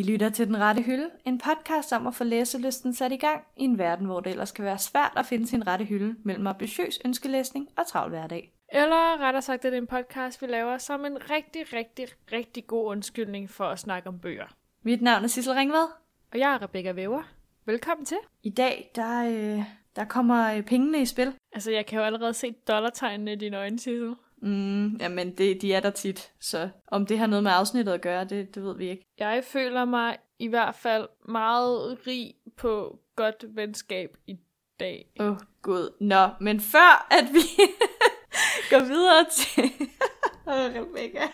I lytter til Den Rette Hylde, en podcast om at få læselysten sat i gang i en verden, hvor det ellers kan være svært at finde sin rette hylde mellem ambitiøs ønskelæsning og travl hverdag. Eller rettere sagt, det er en podcast, vi laver som en rigtig, rigtig, rigtig god undskyldning for at snakke om bøger. Mit navn er Sissel Ringvad. Og jeg er Rebecca Væver. Velkommen til. I dag, der, øh, der kommer øh, pengene i spil. Altså, jeg kan jo allerede se dollartegnene i dine øjne, Sissel. Mm, jamen, det, de er der tit, så om det har noget med afsnittet at gøre, det, det ved vi ikke. Jeg føler mig i hvert fald meget rig på godt venskab i dag. Åh, oh, gud. Nå, men før at vi går videre til... Åh, oh, Rebecca.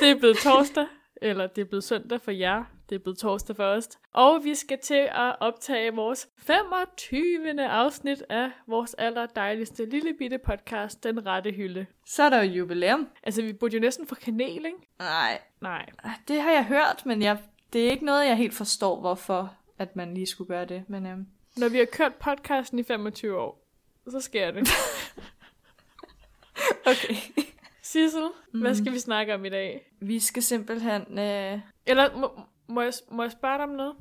Det er blevet torsdag, eller det er blevet søndag for jer. Det er blevet torsdag for os. Og vi skal til at optage vores 25. afsnit af vores aller dejligste lille bitte podcast, Den Rette Hylde. Så er der jo jubilæum. Altså, vi burde jo næsten få kanel, ikke? Nej, Nej. det har jeg hørt, men jeg, det er ikke noget, jeg helt forstår, hvorfor at man lige skulle gøre det. Men øhm, Når vi har kørt podcasten i 25 år, så sker det. okay. Sissel, mm. hvad skal vi snakke om i dag? Vi skal simpelthen... Øh... Eller må, må, jeg, må jeg spørge dig om noget?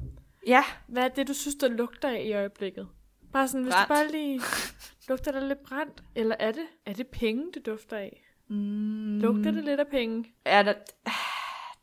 Ja, Hvad er det, du synes, der lugter af i øjeblikket? Bare sådan, hvis Brændt. du bare lige lugter der lidt brændt. Eller er det, er det penge, det dufter af? mm, Lugter det lidt af penge? er der...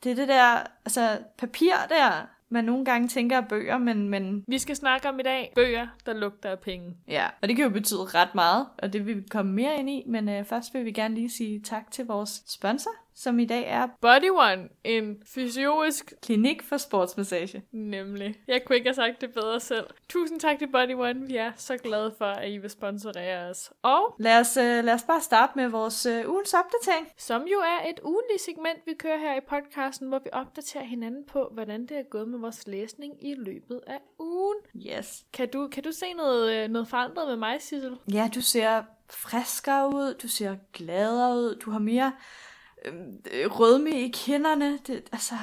Det er det der, altså papir der, man nogle gange tænker er bøger, men, men Vi skal snakke om i dag bøger, der lugter af penge. ja, og det kan jo betyde ret meget, og det vil vi komme mere ind i, men øh, først vil vi gerne lige sige tak til vores sponsor, som i dag er Body One, en fysiologisk Klinik for Sportsmassage. Nemlig. Jeg kunne ikke have sagt det bedre selv. Tusind tak til Body One. Vi er så glade for, at I vil sponsorere os. Og Lad os, øh, lad os bare starte med vores øh, ugens opdatering. som jo er et ugenligt segment, vi kører her i podcasten, hvor vi opdaterer hinanden på, hvordan det er gået med vores læsning i løbet af ugen. Yes. Kan du, kan du se noget, øh, noget forandret med mig, Sissel? Ja, du ser friskere ud, du ser gladere ud, du har mere øh, rødme i kinderne. Det, altså,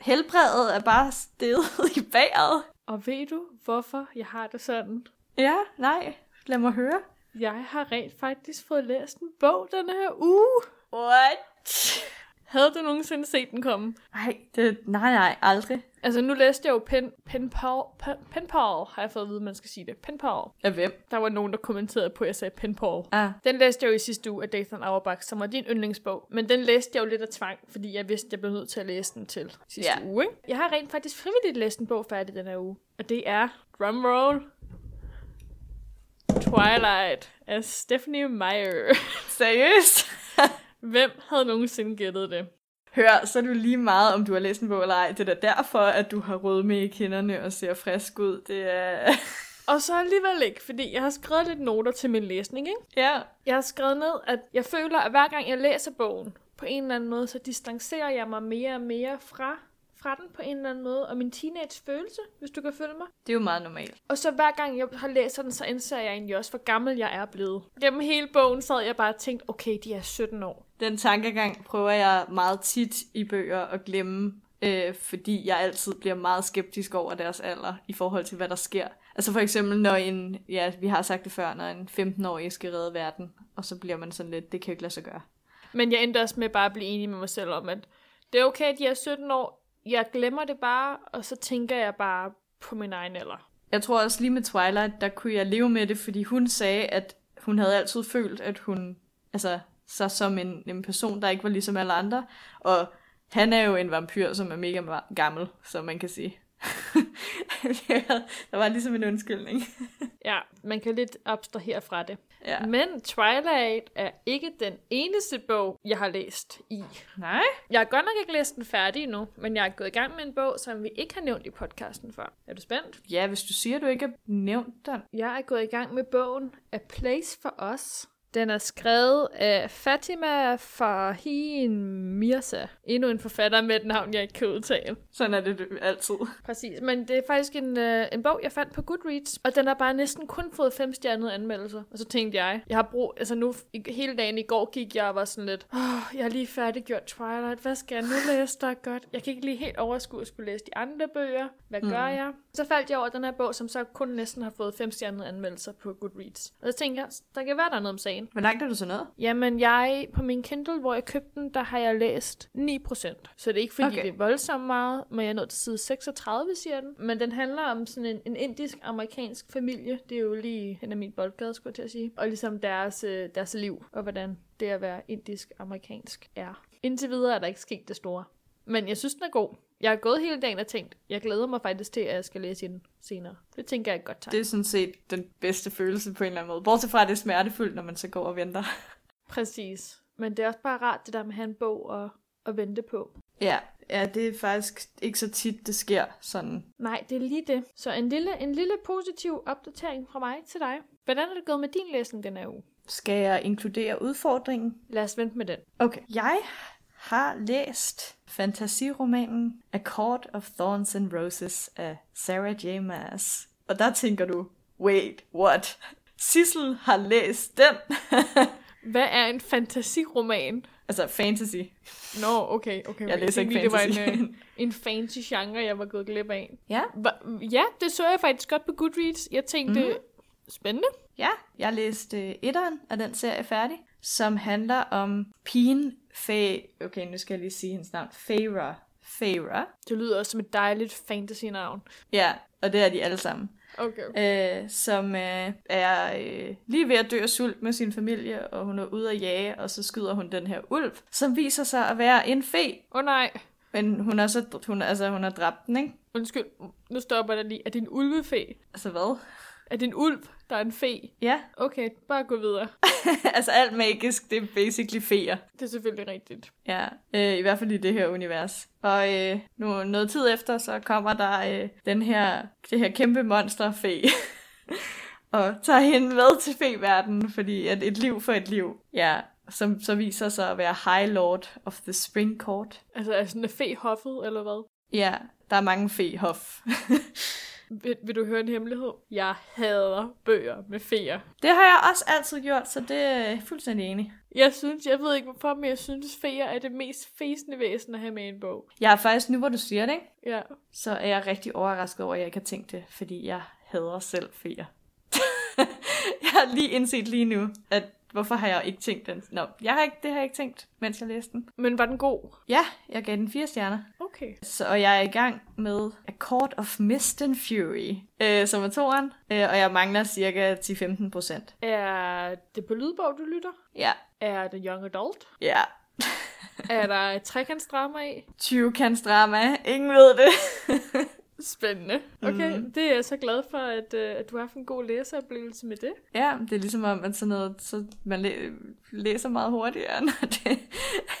helbredet er bare steget i vejret. Og ved du, hvorfor jeg har det sådan? Ja, nej, lad mig høre. Jeg har rent faktisk fået læst en bog den her uge. What? Havde du nogensinde set den komme? Nej, det, nej, nej, aldrig. Altså, nu læste jeg jo Pen, Pen, Paul, Pen, Pen Paul, har jeg fået at vide, man skal sige det. Pen Paul. Af hvem? Der var nogen, der kommenterede på, at jeg sagde Pen Paul. Ah, Den læste jeg jo i sidste uge af Dathan Auerbach, som var din yndlingsbog. Men den læste jeg jo lidt af tvang, fordi jeg vidste, at jeg blev nødt til at læse den til sidste Ja. uge. Ikke? Jeg har rent faktisk frivilligt læst en bog færdig den her uge. Og det er, drumroll, Twilight af Stephanie Meyer. seriøst? Hvem havde nogensinde gættet det? Hør, så er det lige meget, om du har læst en bog eller ej. Det er da derfor, at du har rødme i kinderne og ser frisk ud. Det er... Og så alligevel ikke, fordi jeg har skrevet lidt noter til min læsning, ikke? ja. Jeg har skrevet ned, at jeg føler, at hver gang jeg læser bogen, på en eller anden måde, så distancerer jeg mig mere og mere fra, fra den på en eller anden måde, og min teenage følelse, hvis du kan følge mig. Det er jo meget normalt. Og så hver gang jeg har læst den, så indser jeg egentlig også, hvor gammel jeg er blevet. Gennem hele bogen sad jeg bare og tænkte, okay, de er 17 år. Den tankegang prøver jeg meget tit i bøger at glemme, øh, fordi jeg altid bliver meget skeptisk over deres alder i forhold til, hvad der sker. Altså for eksempel, når en, ja, vi har sagt det før, når en 15-årig skal redde verden, og så bliver man sådan lidt, det kan jo ikke lade sig gøre. Men jeg endte også med bare at blive enig med mig selv om, at det er okay, at de er 17 år. Jeg glemmer det bare, og så tænker jeg bare på min egen alder. Jeg tror også lige med Twilight, der kunne jeg leve med det, fordi hun sagde, at hun havde altid følt, at hun altså, sig som en, en person, der ikke var ligesom alle andre. Og han er jo en vampyr, som er mega gammel, som man kan sige. der var ligesom en undskyldning. Ja, man kan lidt abstrahere fra det. Ja. Men Twilight er ikke den eneste bog, jeg har læst i. Nej? Jeg har godt nok ikke læst den færdig endnu, men jeg er gået i gang med en bog, som vi ikke har nævnt i podcasten før. Er du spændt? Ja, hvis du siger, at du ikke har nævnt den. Jeg er gået i gang med bogen A Place for Us. Den er skrevet af Fatima Farhin Mirza. Endnu en forfatter med et navn, jeg ikke kan udtale. Sådan er det altid. Præcis, men det er faktisk en, øh, en bog, jeg fandt på Goodreads, og den har bare næsten kun fået fem stjernede anmeldelser. Og så tænkte jeg, jeg har brug, altså nu, hele dagen i går gik jeg og var sådan lidt, oh, jeg har lige færdiggjort Twilight, hvad skal jeg nu læse, der er godt? Jeg kan ikke lige helt overskue at skulle læse de andre bøger, hvad gør Mm. jeg? Så faldt jeg over den her bog, som så kun næsten har fået fem stjernede anmeldelser på Goodreads. Og så tænkte jeg, der kan være der er noget om sagen. Dagen. Hvor langt er du så nået? Jamen, jeg på min Kindle, hvor jeg købte den, der har jeg læst 9%. Så det er ikke fordi, Okay. det er voldsomt meget, men jeg er nået til side 36, siger den. Men den handler om sådan en, en indisk-amerikansk familie. Det er jo lige hen ad min boldgade, skulle jeg til at sige. Og ligesom deres, øh, deres liv, og hvordan det at være indisk-amerikansk er. Indtil videre er der ikke sket det store. Men jeg synes, den er god. Jeg har gået hele dagen og tænkt, jeg glæder mig faktisk til, at jeg skal læse den senere. Det tænker jeg er et godt tegn. Det er sådan set den bedste følelse på en eller anden måde. Bortset fra, at det er smertefuldt, når man så går og venter. Præcis. Men det er også bare rart, det der med at have en bog og, at vente på. Ja, ja, det er faktisk ikke så tit, det sker sådan. Nej, det er lige det. Så en lille, en lille positiv opdatering fra mig til dig. Hvordan er det gået med din læsning den her uge? Skal jeg inkludere udfordringen? Lad os vente med den. Okay. Jeg har læst fantasiromanen A Court of Thorns and Roses af Sarah J. Maas. Og der tænker du, wait, what? Sissel har læst den. Hvad er en fantasiroman? altså fantasy. Nå, okay, okay. Jeg læser ikke lige, det var fantasy. en, øh, en fancy genre, jeg var gået glip af. ja, Hva- Ja, det så jeg faktisk godt på Goodreads. Jeg tænkte, mm. spændende. Ja, jeg læste øh, etteren af den serie færdig, som handler om pigen Faye... Okay, nu skal jeg lige sige hendes navn. Feyre. Feyre. Det lyder også som et dejligt fantasy-navn. Ja, og det er de alle sammen. Okay. Øh, som øh, er øh, lige ved at dø af sult med sin familie, og hun er ude at jage, og så skyder hun den her ulv, som viser sig at være en fe. Åh oh, nej, Men hun har så hun, altså, hun har dræbt den, ikke? undskyld. Nu stopper jeg dig lige. Er det en ulvefe? Altså hvad? Er det en ulv, der er en fe? Ja, Okay, bare gå videre. altså alt magisk, det er basically feer. Det er selvfølgelig rigtigt. Ja, øh, i hvert fald i det her univers. Og øh, nu, noget tid efter, så kommer der øh, den her, det her kæmpe monster fe. og tager hende med til fe-verdenen, fordi at et liv for et liv. Ja, som så viser sig at være High Lord of the Spring Court. Altså, er sådan en fe hoffet, eller hvad? Ja, der er mange fe-hof. Vil, vil du høre en hemmelighed? Jeg hader bøger med feer. det har jeg også altid gjort, så det er fuldstændig enig. Jeg synes, jeg ved ikke hvorfor, men jeg synes, feer er det mest fæsende væsen at have med i en bog. Jeg er faktisk, nu hvor du siger det, ikke? Ja. så er jeg rigtig overrasket over, at jeg ikke har tænkt det, fordi jeg hader selv feer. jeg har lige indset lige nu, at hvorfor har jeg ikke tænkt den? Nå, jeg har ikke, det har jeg ikke tænkt, mens jeg læste den. Men var den god? Ja, jeg gav den fire stjerner. Okay. Så, og jeg er i gang med A Court of Mist and Fury, øh, som er toeren, øh, og jeg mangler cirka 10-15 procent. Er det på lydbog, du lytter? Ja, Er det young adult? ja. er der et trekantsdrama i? 20 drama, ingen ved det. Spændende. Okay, mm. det er jeg så glad for, at, uh, at du har haft en god læseoplevelse med det. Ja, det er ligesom om, at sådan noget, så man læ- læser meget hurtigere, når det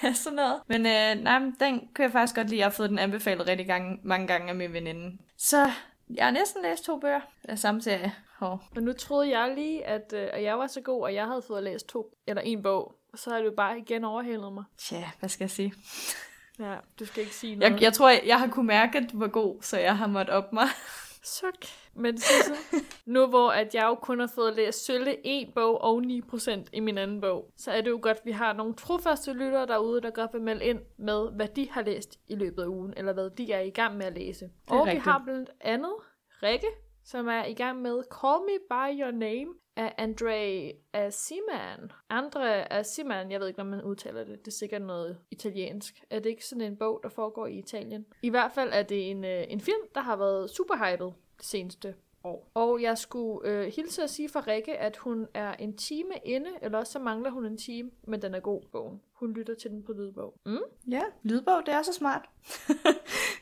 er sådan noget. Men øh, nej, men den kunne jeg faktisk godt lide. Jeg har fået den anbefalet rigtig gang, mange gange af min veninde. Så jeg har næsten læst to bøger af samme serie. Hov. Og nu troede jeg lige, at, uh, at jeg var så god, og jeg havde fået læst to eller en bog. Og så har du bare igen overhældet mig. Tja, hvad skal jeg sige? Ja, du skal ikke sige noget. Jeg, jeg tror, jeg, jeg har kunne mærke, at du var god, så jeg har måttet op mig. Suk. Men Sissel, nu hvor at jeg jo kun har fået læst sølle en bog og 9% i min anden bog, så er det jo godt, at vi har nogle trofaste lyttere derude, der godt vil melde ind med, hvad de har læst i løbet af ugen, eller hvad de er i gang med at læse. Og rigtigt. vi har blandt andet Rikke, som er i gang med Call Me By Your Name af Andre Asiman. Andre Asiman, jeg ved ikke, hvordan man udtaler det. Det er sikkert noget italiensk. Er det ikke sådan en bog, der foregår i Italien? I hvert fald er det en, øh, en film, der har været super hyped det seneste år. Og jeg skulle øh, hilse at sige fra Rikke, at hun er en time inde, eller også så mangler hun en time, men den er god, bogen. Hun lytter til den på lydbog. Mm? Ja, lydbog, det er så smart.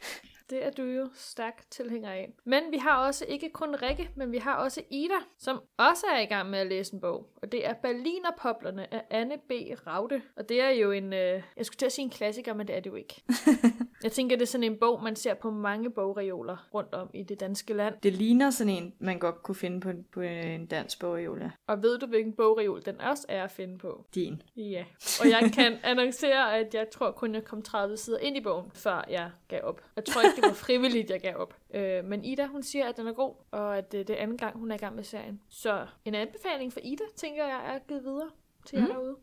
Det er du jo stærk tilhænger af. Men vi har også ikke kun Rikke, men vi har også Ida, som også er i gang med at læse en bog. Og det er Berlinerpoplerne af Anne B. Raude. Og det er jo en, øh, jeg skulle til at sige en klassiker, men det er det jo ikke. jeg tænker, det er sådan en bog, man ser på mange bogreoler rundt om i det danske land. Det ligner sådan en, man godt kunne finde på, på en dansk bog, Julia. Og ved du, hvilken bogreol den også er at finde på? Din. Ja. Og jeg kan annoncere, at jeg tror kun, jeg kom 30 sider ind i bogen, før jeg gav op. Jeg tror ikke, det var frivilligt, jeg gav op. Øh, men Ida, hun siger, at den er god, og at øh, det er anden gang, hun er i gang med serien. Så en anbefaling for Ida, tænker jeg, er givet videre til jer Mhm. derude.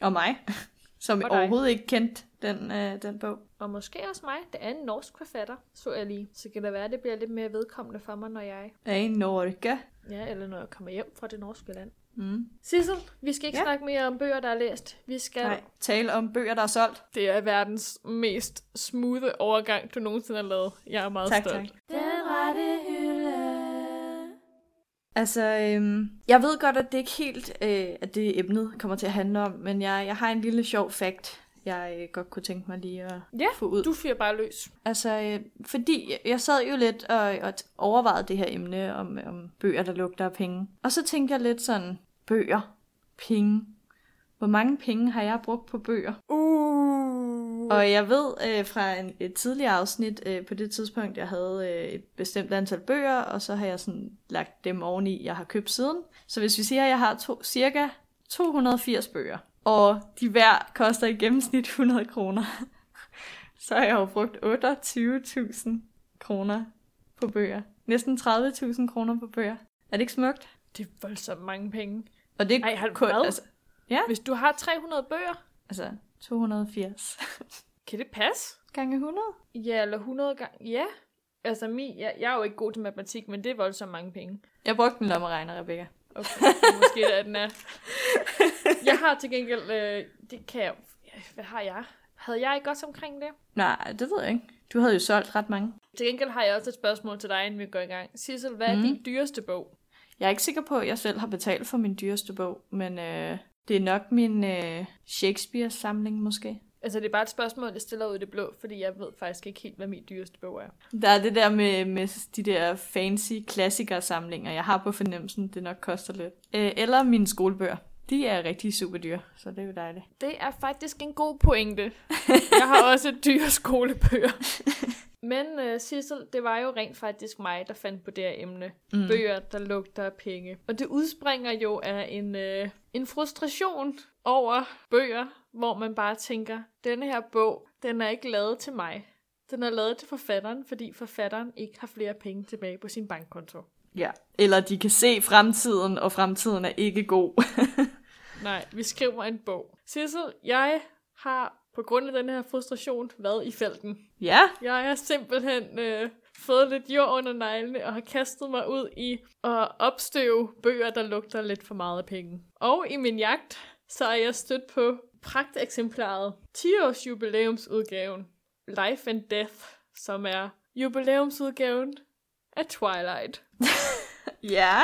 Og mig, som Og dig. overhovedet ikke kendte den, øh, den bog. Og måske også mig, det er en norsk forfatter, så jeg lige. Så kan det være, at det bliver lidt mere vedkommende for mig, når jeg... Er i Norge. Ja, eller når jeg kommer hjem fra det norske land. Mm. Sissel, vi skal ikke Ja. snakke mere om bøger, der er læst. Vi skal... Nej, tale om bøger, der er solgt. Det er verdens mest smooth overgang, du nogensinde har lavet. Jeg er meget Tak, stolt. tak. Den rette. Altså, øhm, jeg ved godt, at det ikke helt øh, at det emnet kommer til at handle om, men jeg, jeg har en lille sjov fact, jeg øh, godt kunne tænke mig lige at Ja, få ud. Du fyrer bare løs. Altså, øh, fordi jeg- sad jo lidt og, og overvejede det her emne om, om bøger, der lugter af penge. Og så tænkte jeg lidt sådan, bøger, penge. Hvor mange penge har jeg brugt på bøger? Uh. Og jeg ved øh, fra en, et tidligere afsnit, øh, på det tidspunkt, jeg havde øh, et bestemt antal bøger, og så har jeg sådan lagt dem oveni, jeg har købt siden. Så hvis vi siger, at jeg har to, cirka 280 bøger, og de hver koster i gennemsnit 100 kroner, så har jeg jo brugt 28.000 kroner på bøger. Næsten 30.000 kroner på bøger. Er det ikke smukt? Det er voldsomt mange penge. Og det er Ej, har du kun, altså, ja, Hvis du har 300 bøger, altså 280 kan det passe? gange 100. Ja, eller 100 gange. Ja. Altså, mi, jeg, jeg er jo ikke god til matematik, men det er voldsomt mange penge. Jeg brugte en lommeregner, Rebecca. Okay, måske det er den er. Jeg har til gengæld, øh, det kan jeg, hvad har jeg? Havde jeg ikke også omkring det? Nej, det ved jeg ikke. Du havde jo solgt ret mange. Til gengæld har jeg også et spørgsmål til dig, inden vi går i gang. Sissel, hvad er mm. din dyreste bog? Jeg er ikke sikker på, at jeg selv har betalt for min dyreste bog, men øh, det er nok min øh, Shakespeare-samling måske. Altså, det er bare et spørgsmål, jeg stiller ud i det blå, fordi jeg ved faktisk ikke helt, hvad min dyreste bog er. Der er det der med, med de der fancy klassikersamlinger, jeg har på fornemmelsen, det nok koster lidt. Øh, eller mine skolebøger. De er rigtig super dyre, så det er jo dejligt. Det er faktisk en god pointe. Jeg har også dyre skolebøger. Men uh, Sissel, det var jo rent faktisk mig, der fandt på det her emne. Mm. Bøger, der lugter af penge. Og det udspringer jo af en, uh, en frustration over bøger, hvor man bare tænker, denne her bog, den er ikke lavet til mig. Den er lavet til forfatteren, fordi forfatteren ikke har flere penge tilbage på sin bankkonto. Ja. Eller de kan se fremtiden, og fremtiden er ikke god. Nej, vi skriver en bog. Sissel, jeg har på grund af den her frustration været i felten. ja, Jeg har simpelthen øh, fået lidt jord under neglene og har kastet mig ud i at opstøve bøger, der lugter lidt for meget af penge. Og i min jagt, så er jeg stødt på pragteksemplaret 10-års jubilæumsudgaven Life and Death, som er jubilæumsudgaven af Twilight. ja.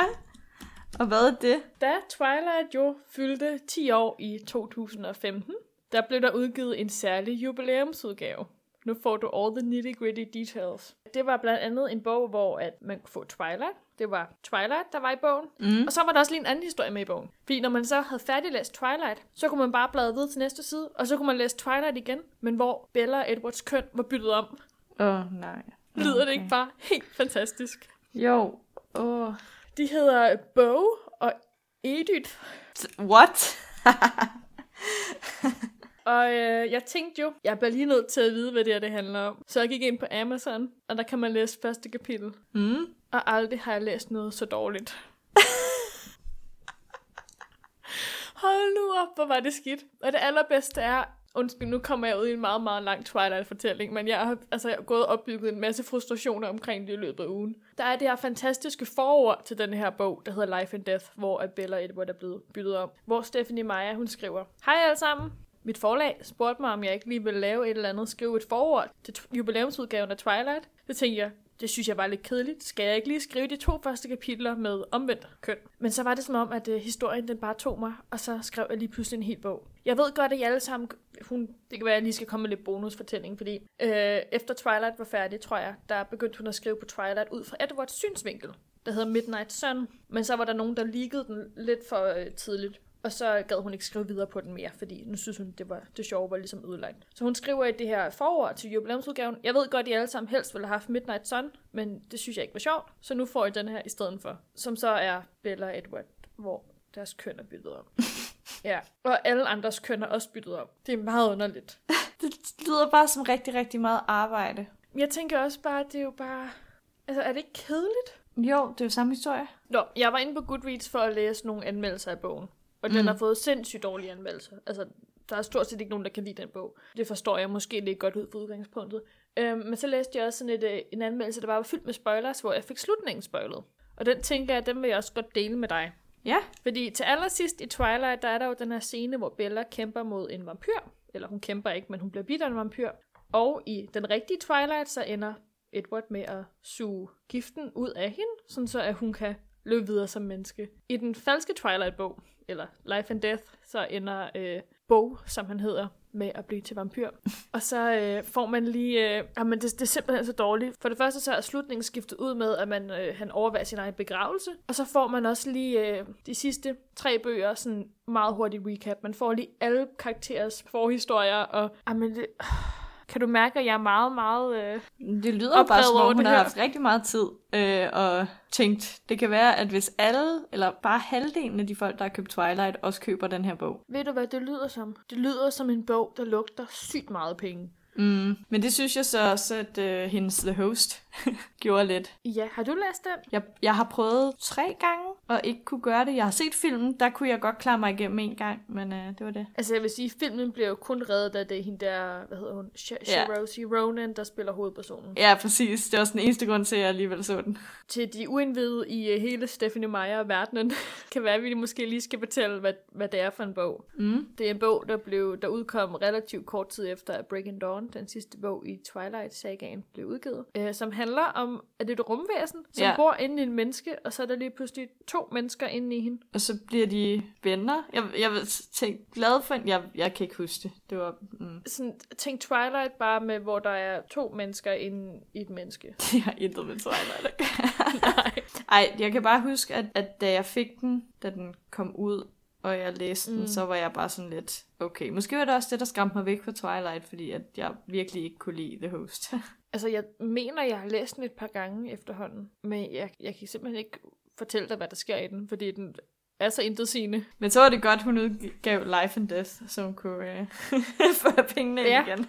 Og hvad er det? Da Twilight jo fyldte 10 år i 2015, der blev der udgivet en særlig jubilæumsudgave. Nu får du all the nitty-gritty details. Det var blandt andet en bog, hvor at man kunne få Twilight. Det var Twilight, der var i bogen. Mm. Og så var der også lige en anden historie med i bogen. Fordi når man så havde færdiglæst Twilight, så kunne man bare bladre videre til næste side, og så kunne man læse Twilight igen, men hvor Bella og Edwards køn var byttet om. Åh, oh, nej. Lyder okay. det ikke bare helt fantastisk? Jo. Oh. De hedder Bo og Edith. What? Og øh, jeg tænkte jo, jeg bliver lige nødt til at vide, hvad det her det handler om. Så jeg gik ind på Amazon, og der kan man læse første kapitel. Mm. Og aldrig har jeg læst noget så dårligt. Hold nu op, hvor var det skidt. Og det allerbedste er, undskyld, nu kommer jeg ud i en meget, meget lang Twilight-fortælling, men jeg har, altså, jeg har gået og opbygget en masse frustrationer omkring det i løbet af ugen. Der er det her fantastiske forord til den her bog, der hedder Life and Death, hvor Bella Edward er blevet byttet om. Hvor Stephanie Meyer, hun skriver, Hej alle sammen, mit forlag spurgte mig, om jeg ikke lige ville lave et eller andet, skrive et forord til jubilæumsudgaven af Twilight. Det tænkte jeg, det synes jeg var lidt kedeligt. Skal jeg ikke lige skrive de to første kapitler med omvendt køn? Men så var det som om, at uh, historien den bare tog mig, og så skrev jeg lige pludselig en hel bog. Jeg ved godt, at I alle sammen... Hun, det kan være, at jeg lige skal komme med lidt bonusfortælling, fordi øh, efter Twilight var færdig, tror jeg, der begyndte hun at skrive på Twilight ud fra Edwards synsvinkel, der hedder Midnight Sun. Men så var der nogen, der liggede den lidt for øh, tidligt. Og så gad hun ikke skrive videre på den mere, fordi nu synes hun, det, var, det sjove var ligesom ødelagt. Så hun skriver i det her forord til jubilæumsudgaven, jeg ved godt, at I alle sammen helst ville have haft Midnight Sun, men det synes jeg ikke var sjovt, så nu får I den her i stedet for. Som så er Bella Edward, hvor deres køn er byttet om. ja, og alle andres køn er også byttet om. Det er meget underligt. Det lyder bare som rigtig, rigtig meget arbejde. Jeg tænker også bare, at det er jo bare... Altså, er det ikke kedeligt? Jo, det er jo samme historie. Nå, jeg var inde på Goodreads for at læse nogle anmeldelser af bogen. Og mm. den har fået sindssygt dårlige anmeldelser. Altså, der er stort set ikke nogen, der kan lide den bog. Det forstår jeg måske lidt godt ud fra udgangspunktet. Øhm, men så læste jeg også sådan et, øh, en anmeldelse, der bare var fyldt med spoilers, hvor jeg fik slutningen spoilet. Og den tænker jeg, den vil jeg også godt dele med dig. Ja. Fordi til allersidst i Twilight, der er der jo den her scene, hvor Bella kæmper mod en vampyr. Eller hun kæmper ikke, men hun bliver bidt af en vampyr. Og i den rigtige Twilight, så ender Edward med at suge giften ud af hende, sådan så at hun kan løbe videre som menneske. I den falske Twilight-bog, eller Life and Death, så ender øh, Bo, som han hedder, med at blive til vampyr. Og så øh, får man lige... Øh, jamen, det, det er simpelthen så dårligt. For det første så er slutningen skiftet ud med, at man, øh, han overværer sin egen begravelse. Og så får man også lige øh, de sidste tre bøger, sådan meget hurtigt recap. Man får lige alle karakterers forhistorier, og jamen, det, kan du mærke, at jeg er meget, meget... Øh, det lyder bare som om, hun har haft rigtig meget tid øh, og tænkt, det kan være, at hvis alle, eller bare halvdelen af de folk, der har købt Twilight, også køber den her bog. Ved du, hvad det lyder som? Det lyder som en bog, der lugter sygt meget penge. Mm. Men det synes jeg så også, at uh, hendes The Host gjorde lidt. Ja, har du læst den? Jeg, jeg har prøvet tre gange, og ikke kunne gøre det. Jeg har set filmen, der kunne jeg godt klare mig igennem en gang, men uh, det var det. Altså jeg vil sige, filmen bliver jo kun reddet af det er hende der, hvad hedder hun, Shiroshi ja. Ronan, der spiller hovedpersonen. Ja, præcis. Det var den eneste grund til, at jeg alligevel så den. Til de uindvidede i uh, hele Stephanie Meyer-verdenen, kan være, at vi måske lige skal fortælle, hvad, hvad det er for en bog. Mm. Det er en bog, der, blev, der udkom relativt kort tid efter, at Breaking Dawn, den sidste bog i Twilight-sagaen, blev udgivet, uh, som handler om, at det er et rumvæsen, som ja. bor inde i en menneske, og så er der lige pludselig to mennesker inde i hende. Og så bliver de venner. Jeg, jeg tænke glad for en... Jeg, jeg kan ikke huske det. Det var... Mm. Sådan, tænk Twilight bare med, hvor der er to mennesker inde i et menneske. Jeg har intet med Twilight. Nej. Ej, jeg kan bare huske, at, at da jeg fik den, da den kom ud, og jeg læste mm. den, så var jeg bare sådan lidt, okay, måske var det også det, der skræmte mig væk fra Twilight, fordi at jeg virkelig ikke kunne lide The Host. altså, jeg mener, jeg har læst den et par gange efterhånden, men jeg, jeg kan simpelthen ikke fortælle dig, hvad der sker i den, fordi den er så intet sigende. Men så var det godt, hun udgav Life and Death, så hun kunne øh, få pengene ja. igen.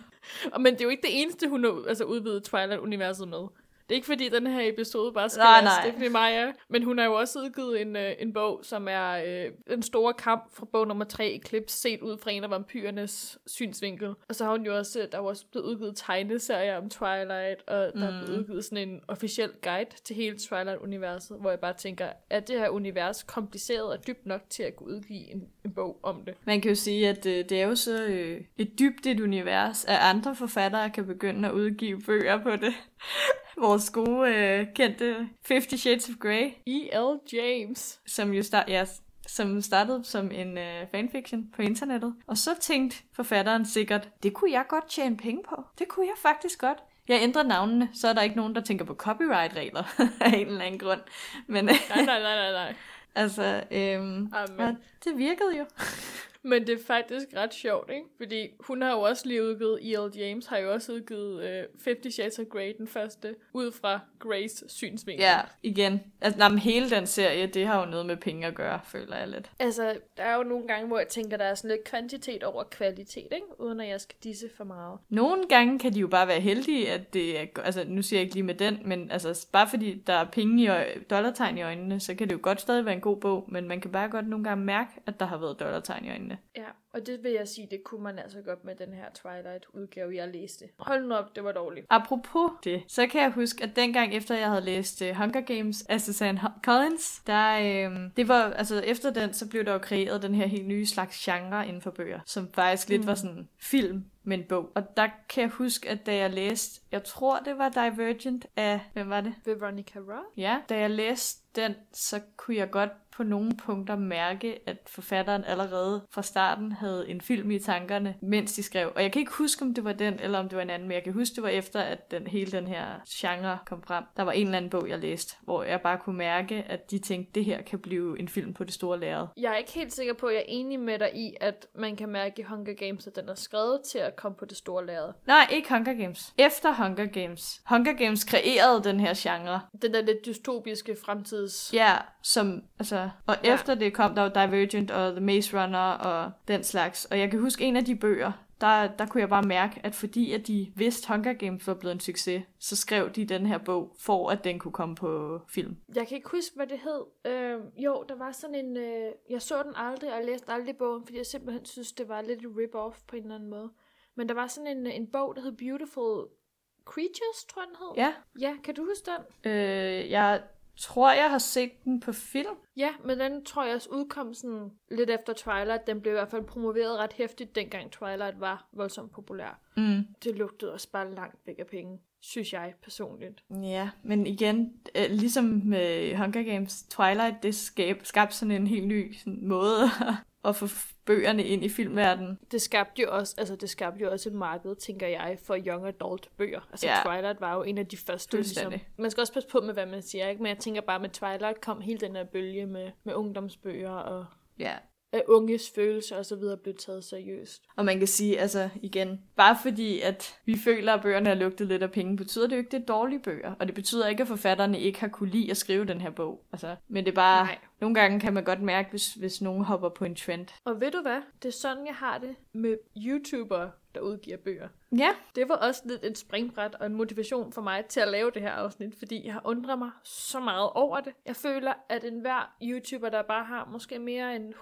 Men det er jo ikke det eneste, hun har altså, udvidet Twilight-universet med. Det er ikke fordi, den her episode bare skal nej, være Stephanie Meyer, men hun har jo også udgivet en, øh, en bog, som er øh, den store kamp fra bog nummer 3, Eclipse, set ud fra en af vampyrernes synsvinkel. Og så har hun jo også, der er også blevet udgivet tegneserier om Twilight, og der mm. er blevet udgivet sådan en officiel guide til hele Twilight-universet, hvor jeg bare tænker, er det her univers kompliceret og dybt nok til at kunne udgive en, en bog om det? Man kan jo sige, at øh, det er jo så øh, et dybt et univers, at andre forfattere kan begynde at udgive bøger på det vores gode, øh, kendte Fifty Shades of Grey. E.L. James. Som jo start, ja, som startede som en øh, fanfiction på internettet. Og så tænkte forfatteren sikkert, det kunne jeg godt tjene penge på. Det kunne jeg faktisk godt. Jeg ændrer navnene, så er der ikke nogen, der tænker på copyright-regler af en eller anden grund. Men, nej, nej, nej, nej, nej. altså, øhm, ja, det virkede jo. Men det er faktisk ret sjovt, ikke? Fordi hun har jo også lige udgivet, E.L. James har jo også udgivet uh, Fifty Shades of Grey, den første, ud fra Grace synsvinkel. Ja, igen. Altså, nej, hele den serie, det har jo noget med penge at gøre, føler jeg lidt. Altså, der er jo nogle gange, hvor jeg tænker, der er sådan lidt kvantitet over kvalitet, ikke? Uden at jeg skal disse for meget. Nogle gange kan de jo bare være heldige, at det er, altså nu siger jeg ikke lige med den, men altså bare fordi der er penge i dollartegn i øjnene, så kan det jo godt stadig være en god bog, men man kan bare godt nogle gange mærke, at der har været dollartegn i øjnene spændende. Ja, og det vil jeg sige, det kunne man altså godt med den her Twilight-udgave, jeg læste. Hold nu op, det var dårligt. Apropos det, så kan jeg huske, at dengang efter jeg havde læst uh, Hunger Games af Susanne Collins, der, øh, det var, altså efter den, så blev der jo kreeret den her helt nye slags genre inden for bøger, som faktisk lidt mm. var sådan film med en bog. Og der kan jeg huske, at da jeg læste, jeg tror det var Divergent af, hvem var det? Veronica Roth? Ja, da jeg læste den, så kunne jeg godt på nogle punkter mærke, at forfatteren allerede fra starten havde en film i tankerne, mens de skrev. Og jeg kan ikke huske, om det var den, eller om det var en anden, men jeg kan huske, det var efter, at den, hele den her genre kom frem. Der var en eller anden bog, jeg læste, hvor jeg bare kunne mærke, at de tænkte, det her kan blive en film på det store lærred. Jeg er ikke helt sikker på, at jeg er enig med dig i, at man kan mærke i Hunger Games, at den er skrevet til at komme på det store lærred. Nej, ikke Hunger Games. Efter Hunger Games. Hunger Games kreerede den her genre. Den der lidt dystopiske fremtids... Ja, som, altså, og ja. efter det kom der jo Divergent og The Maze Runner og den slags. Og jeg kan huske en af de bøger, der, der kunne jeg bare mærke, at fordi at de vidste Hunger Games var blevet en succes, så skrev de den her bog, for at den kunne komme på film. Jeg kan ikke huske, hvad det hed. Øh, jo, der var sådan en... Øh, jeg så den aldrig, og læste aldrig bogen, fordi jeg simpelthen synes, det var lidt rip-off på en eller anden måde. Men der var sådan en, en bog, der hed Beautiful Creatures, tror jeg den hed. Ja. Ja, kan du huske den? Øh, jeg tror, jeg har set den på film. Ja, men den tror jeg også udkom sådan lidt efter Twilight. Den blev i hvert fald promoveret ret hæftigt, dengang Twilight var voldsomt populær. Mm. Det lugtede også bare langt væk af penge, synes jeg personligt. Ja, men igen, øh, ligesom med Hunger Games, Twilight, det skab, skabte sådan en helt ny sådan, måde at få bøgerne ind i filmverdenen. Det skabte jo også, altså det skabte jo også et marked, tænker jeg, for young adult bøger. Altså Ja. Twilight var jo en af de første, ligesom. Man skal også passe på med, hvad man siger, ikke? Men jeg tænker bare, med Twilight kom hele den her bølge med, med ungdomsbøger og Ja. At unges følelser og så videre blev taget seriøst. Og man kan sige, altså igen, bare fordi at vi føler, at bøgerne har lugtet lidt af penge, betyder det jo ikke, det er dårlige bøger. Og det betyder ikke, at forfatterne ikke har kunne lide at skrive den her bog. Altså, men det er bare, Nej. nogle gange kan man godt mærke, hvis, hvis nogen hopper på en trend. Og ved du hvad? Det er sådan, jeg har det med YouTubere, der udgiver bøger. Ja, Det var også lidt et springbræt og en motivation for mig til at lave det her afsnit, fordi jeg har undret mig så meget over det. Jeg føler, at enhver YouTuber, der bare har måske mere end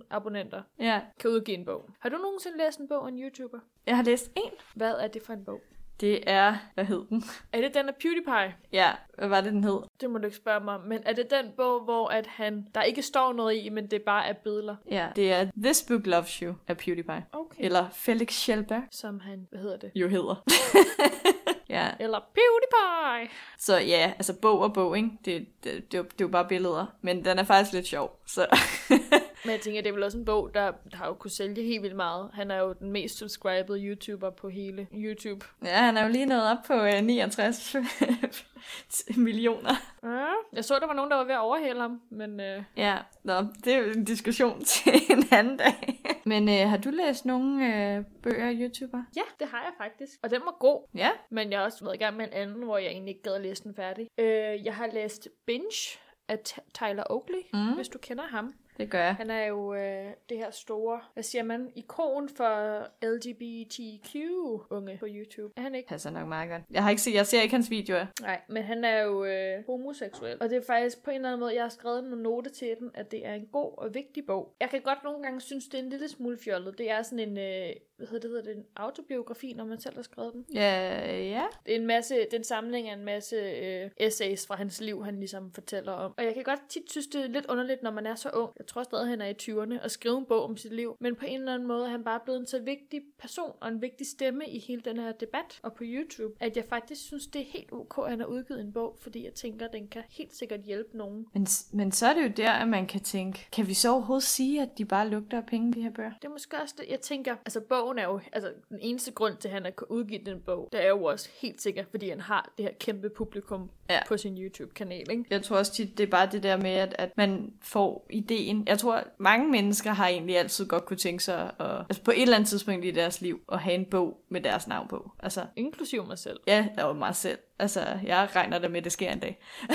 100.000 abonnenter, ja. kan udgive en bog. Har du nogensinde læst en bog af en YouTuber? Jeg har læst en. Hvad er det for en bog? Det er, hvad hed den? Er det den af PewDiePie? Ja, hvad var det, den hed? Det må du ikke spørge mig. Men er det den bog, hvor at han, der ikke står noget i, men det bare er billeder? Ja, det er This Book Loves You af PewDiePie. Okay. Eller Felix Schellberg Som han, hvad hedder det? jo hedder. ja, Eller PewDiePie! så ja, altså bog og bog, ikke? Det, det, det, er jo- det er jo bare billeder. Men den er faktisk lidt sjov, så... Men jeg tænker, det er vel også en bog, der, har jo kunne sælge helt vildt meget. Han er jo den mest subscribed YouTuber på hele YouTube. ja, han er jo lige nået op på øh, 69 millioner. Ja, jeg så, der var nogen, der var ved at overhale ham, men øh, Ja, nå, det er jo en diskussion til en anden dag. Men øh, har du læst nogle øh, bøger af YouTuber? ja, det har jeg faktisk. Og den var god. Ja. Men jeg har også været i gang med en anden, hvor jeg egentlig ikke gad at læse den færdig. Øh, jeg har læst Binge af Tyler Oakley, Mm. hvis du kender ham. Det gør jeg. Han er jo øh, det her store, hvad siger man, ikon for LGBTQ-unge på YouTube. Er han ikke? Passer nok meget godt. Jeg har ikke set, jeg ser ikke hans videoer. Nej, men han er jo øh, homoseksuel. Og det er faktisk på en eller anden måde, jeg har skrevet en note til den, at det er en god og vigtig bog. Jeg kan godt nogle gange synes, det er en lille smule fjollet. Det er sådan en, øh, hvad hedder det, hedder det, en autobiografi, når man selv har skrevet den. Ja, ja. Det er en masse, det er en samling af en masse øh, essays fra hans liv, han ligesom fortæller om. Og jeg kan godt tit synes, det er lidt underligt, når man er så ung. Jeg tror stadig, han er i 20'erne og skrive en bog om sit liv. Men på en eller anden måde er han bare blevet en så vigtig person og en vigtig stemme i hele den her debat og på YouTube, at jeg faktisk synes, det er helt ok, at han har udgivet en bog, fordi jeg tænker, at den kan helt sikkert hjælpe nogen. Men, men så er det jo der, at man kan tænke, kan vi så overhovedet sige, at de bare lugter af penge, de her bøger? Det er måske også det, jeg tænker, altså bogen er jo, altså den eneste grund til, at han har kunnet udgive den bog, det er jo også helt sikkert, fordi han har det her kæmpe publikum Ja. på sin YouTube-kanal, ikke? Jeg tror også tit, det er bare det der med, at, at man får ideen. Jeg tror, mange mennesker har egentlig altid godt kunne tænke sig, at, altså på et eller andet tidspunkt i deres liv, at have en bog med deres navn på. Altså, Inklusiv mig selv. ja, var mig selv. Altså, jeg regner da med, at det sker en dag.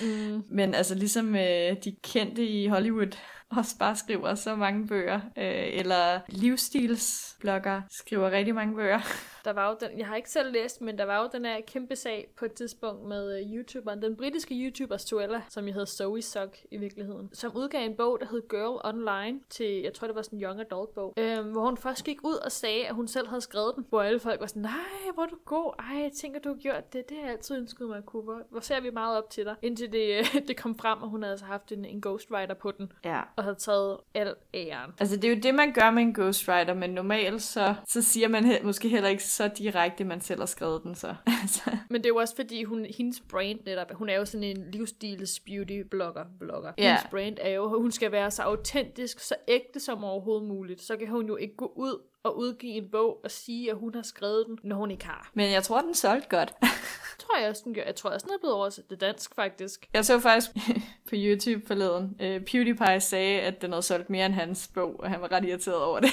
Mm. Men altså, ligesom øh, de kendte i Hollywood også bare skriver så mange bøger, øh, eller livsstilsblogger skriver rigtig mange bøger. Der var jo den, jeg har ikke selv læst, men der var jo den her kæmpe sag på et tidspunkt med uh, YouTuberen, den britiske YouTuber Suella, som jo hed Zoe Sock i virkeligheden, som udgav en bog, der hed Girl Online, til, jeg tror det var sådan en young adult bog, øhm, hvor hun først gik ud og sagde, at hun selv havde skrevet den, hvor alle folk var sådan, nej, hvor er du god, ej, jeg tænker, du har gjort det, det har jeg altid ønsket mig at kunne, hvor, hvor ser vi meget op til dig, indtil det, øh, det kom frem, og hun havde altså haft en, en ghostwriter på den, Ja. og havde taget al æren. Altså, det er jo det, man gør med en ghostwriter, men normalt så, så siger man he- måske heller ikke så direkte, man selv har skrevet den, så. Altså, Men det er jo også fordi, hun, hendes brand netop, hun er jo sådan en livsstils beauty blogger. blogger. Ja. Hendes brand er jo, hun skal være så autentisk, så ægte som overhovedet muligt. Så kan hun jo ikke gå ud og udgive en bog og sige, at hun har skrevet den, når hun ikke har. men jeg tror, den solgte godt. Tror jeg også, den gør. Jeg tror også, den er blevet oversat til dansk, faktisk. Jeg så faktisk på YouTube forleden, uh, PewDiePie sagde, at den havde solgt mere end hans bog, og han var ret irriteret over det.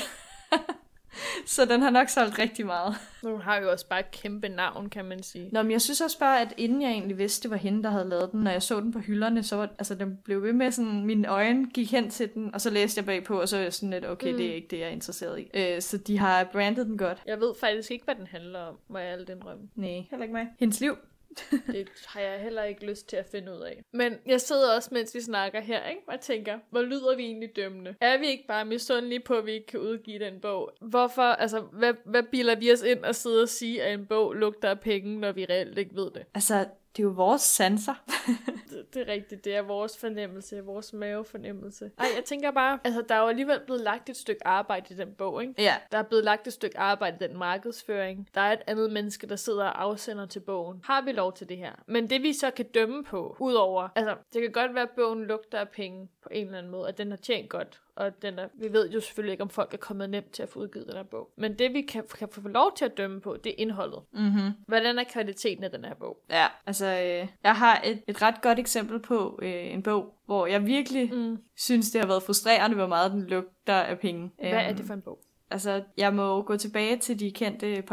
så den har nok solgt rigtig meget. Hun har jo også bare et kæmpe navn, kan man sige. Nå, men jeg synes også bare, at inden jeg egentlig vidste, det var hende, der havde lavet den, når jeg så den på hylderne, så var, altså, den blev ved med sådan, mine øjne gik hen til den, og så læste jeg bagpå, og så var jeg sådan lidt, okay, mm. det er ikke det, jeg er interesseret i. Øh, så de har brandet den godt. Jeg ved faktisk ikke, hvad den handler om, må jeg alt indrømme. Nej, heller ikke mig. Hendes liv. Det har jeg heller ikke lyst til at finde ud af. Men jeg sidder også, mens vi snakker her, ikke? og tænker, hvor lyder vi egentlig dømmende? Er vi ikke bare misundelige på, at vi ikke kan udgive den bog? Hvorfor, altså, hvad, hvad bilder vi os ind og sidde og sige, at en bog lugter af penge, når vi reelt ikke ved det? Altså, det er jo vores sanser. Det er rigtigt, det er vores fornemmelse, vores mavefornemmelse. Ej, jeg tænker bare, altså der er jo alligevel blevet lagt et stykke arbejde i den bog, ikke? Ja, Der er blevet lagt et stykke arbejde i den markedsføring. Der er et andet menneske, der sidder og afsender til bogen. Har vi lov til det her? Men det vi så kan dømme på, udover, altså det kan godt være, at bogen lugter af penge på en eller anden måde, at den har tjent godt, og den er, vi ved jo selvfølgelig ikke, om folk er kommet nemt til at få udgivet den her bog. Men det vi kan, kan få lov til at dømme på, det er indholdet. mm-hmm. Hvordan er kvaliteten af den her bog? ja. altså øh, jeg har et, et ret godt eksempel på øh, en bog, hvor jeg virkelig Mm. synes, det har været frustrerende, hvor meget den lugter af penge. Hvad er Øhm, det for en bog? Altså, jeg må gå tilbage til de kendte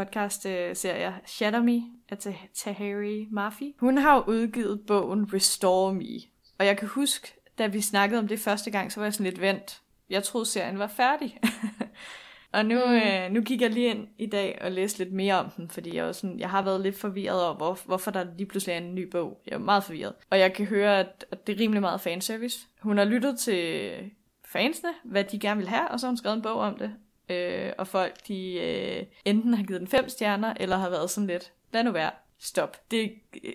podcast-serier Shatter Me af Tah- Tahari Mafi. Hun har udgivet bogen Restore Me. Og jeg kan huske, da vi snakkede om det første gang, så var jeg sådan lidt vent. Jeg troede, serien var færdig. og nu, Mm. øh, nu gik jeg lige ind i dag og læste lidt mere om den, fordi jeg, var sådan, jeg har været lidt forvirret over, hvor, hvorfor der lige pludselig er en ny bog. Jeg er meget forvirret. Og jeg kan høre, at, at det er rimelig meget fanservice. Hun har lyttet til fansene, hvad de gerne vil have, og så har hun skrevet en bog om det. Øh, og folk, de øh, enten har givet den fem stjerner, eller har været sådan lidt, lad nu være, stop. Det øh,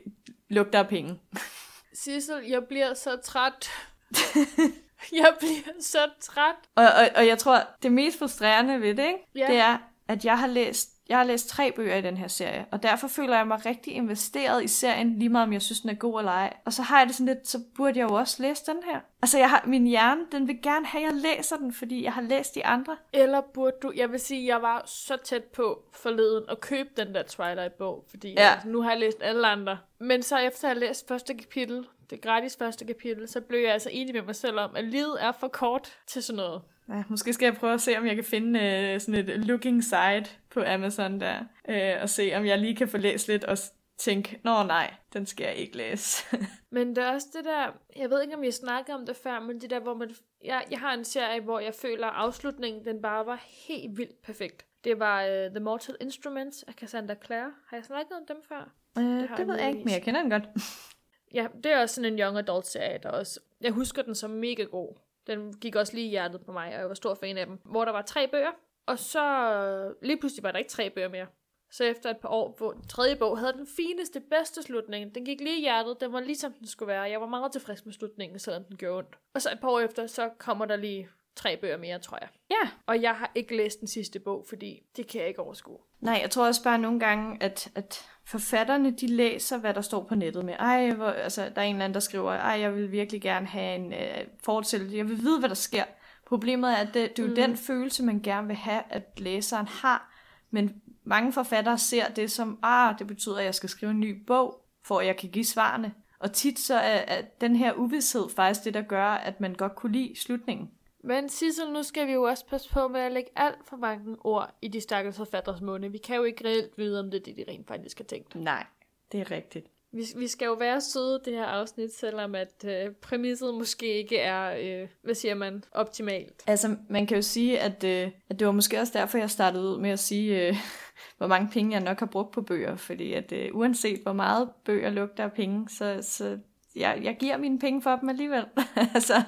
lugter af penge. Sissel, jeg bliver så træt. jeg bliver så træt. Og, og, og jeg tror, det mest frustrerende ved det, ikke? Ja. det er, at jeg har læst jeg har læst tre bøger i den her serie, og derfor føler jeg mig rigtig investeret i serien, lige meget om jeg synes, den er god eller ej. Og så har jeg det sådan lidt, så burde jeg jo også læse den her. Altså, jeg har, min hjerne, den vil gerne have, at jeg læser den, fordi jeg har læst de andre. Eller burde du... Jeg vil sige, jeg var så tæt på forleden at købe den der Twilight-bog, fordi Ja. altså, nu har jeg læst alle andre. Men så efter at have læst første kapitel, det gratis første kapitel, så blev jeg altså enig med mig selv om, at livet er for kort til sådan noget. Ja, måske skal jeg prøve at se, om jeg kan finde øh, sådan et looking site på Amazon der, øh, og se, om jeg lige kan få læst lidt og tænke, nå nej, den skal jeg ikke læse. Men det er også det der, jeg ved ikke, om vi har snakket om det før, men det der, hvor man, jeg, jeg har en serie, hvor jeg føler, at afslutningen, den bare var helt vildt perfekt. Det var uh, The Mortal Instruments af Cassandra Clare. Har jeg snakket om dem før? øh, det, jeg det ved jeg ikke, men jeg kender den godt. Ja, det er også sådan en young adult serie, der også... Jeg husker den som mega god. Den gik også lige i hjertet på mig, og jeg var stor fan af dem. Hvor der var tre bøger, og så øh, lige pludselig var der ikke tre bøger mere. Så efter et par år, hvor den tredje bog havde den fineste, bedste slutning. Den gik lige i hjertet, den var ligesom den skulle være. Jeg var meget tilfreds med slutningen, selvom den gjorde ondt. Og så et par år efter, så kommer der lige tre bøger mere, tror jeg. Ja. Og jeg har ikke læst den sidste bog, fordi det kan jeg ikke overskue. Nej, jeg tror også bare nogle gange, at, at forfatterne, de læser, hvad der står på nettet med. Ej, hvor, altså, der er en eller anden, der skriver, ej, jeg vil virkelig gerne have en øh, fortællelse. Jeg vil vide, hvad der sker. Problemet er, at det, det er jo Mm. den følelse, man gerne vil have, at læseren har. Men mange forfattere ser det som, ah, det betyder, at jeg skal skrive en ny bog, for at jeg kan give svarene. Og tit så er, er den her uvidshed faktisk det, der gør, at man godt kunne lide slutningen. Men Sissel, nu skal vi jo også passe på med at lægge alt for mange ord i de stakkels forfatteres munde. Vi kan jo ikke reelt vide, om det er det, de rent faktisk har tænkt. Nej, det er rigtigt. Vi, vi skal jo være søde det her afsnit, selvom at øh, præmisset måske ikke er, øh, hvad siger man, optimalt. Altså, man kan jo sige, at, øh, at det var måske også derfor, jeg startede ud med at sige, øh, hvor mange penge jeg nok har brugt på bøger. Fordi at øh, uanset hvor meget bøger lugter af penge, så, så jeg, jeg giver mine penge for dem alligevel. altså,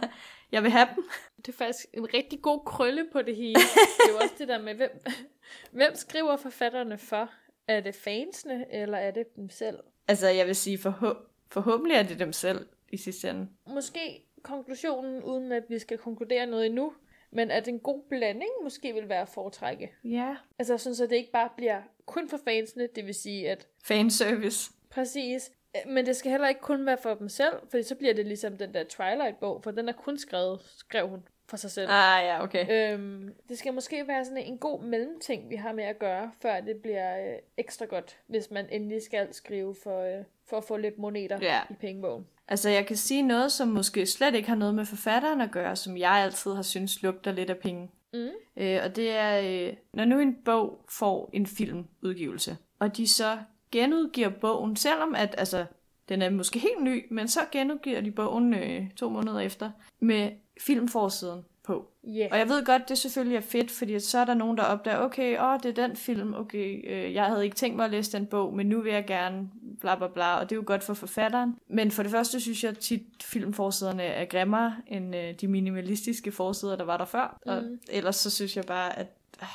jeg vil have dem. Det er faktisk en rigtig god krølle på det hele. det er jo også det der med, hvem, hvem skriver forfatterne for? Er det fansene, eller er det dem selv? Altså, jeg vil sige, forhå- forhåbentlig er det dem selv i sidste ende. Måske konklusionen, uden at vi skal konkludere noget endnu, men at en god blanding måske vil være at foretrække. Ja. Altså sådan, så det ikke bare bliver kun for fansene, det vil sige, at Fanservice. præcis, men det skal heller ikke kun være for dem selv, for så bliver det ligesom den der Twilight-bog, for den er kun skrevet, skrev hun for sig selv. Ah, ja, okay. Øhm, det skal måske være sådan en god mellemting, vi har med at gøre, før det bliver øh, ekstra godt, hvis man endelig skal skrive for, øh, for at få lidt moneter Ja. i pengebogen. Altså, jeg kan sige noget, som måske slet ikke har noget med forfatteren at gøre, som jeg altid har synes lugter lidt af penge. Mm. Øh, og det er, øh, når nu en bog får en filmudgivelse, og de så genudgiver bogen, selvom at, altså, den er måske helt ny, men så genudgiver de bogen øh, to måneder efter, med filmforsiden på. Yeah. Og jeg ved godt, det selvfølgelig er fedt, fordi så er der nogen, der opdager, okay, åh, det er den film, okay, øh, jeg havde ikke tænkt mig at læse den bog, men nu vil jeg gerne, bla bla bla, og det er jo godt for forfatteren. Men for det første synes jeg tit, filmforsiderne er grimmere end øh, de minimalistiske forsider, der var der før. Mm. Og ellers så synes jeg bare, at øh,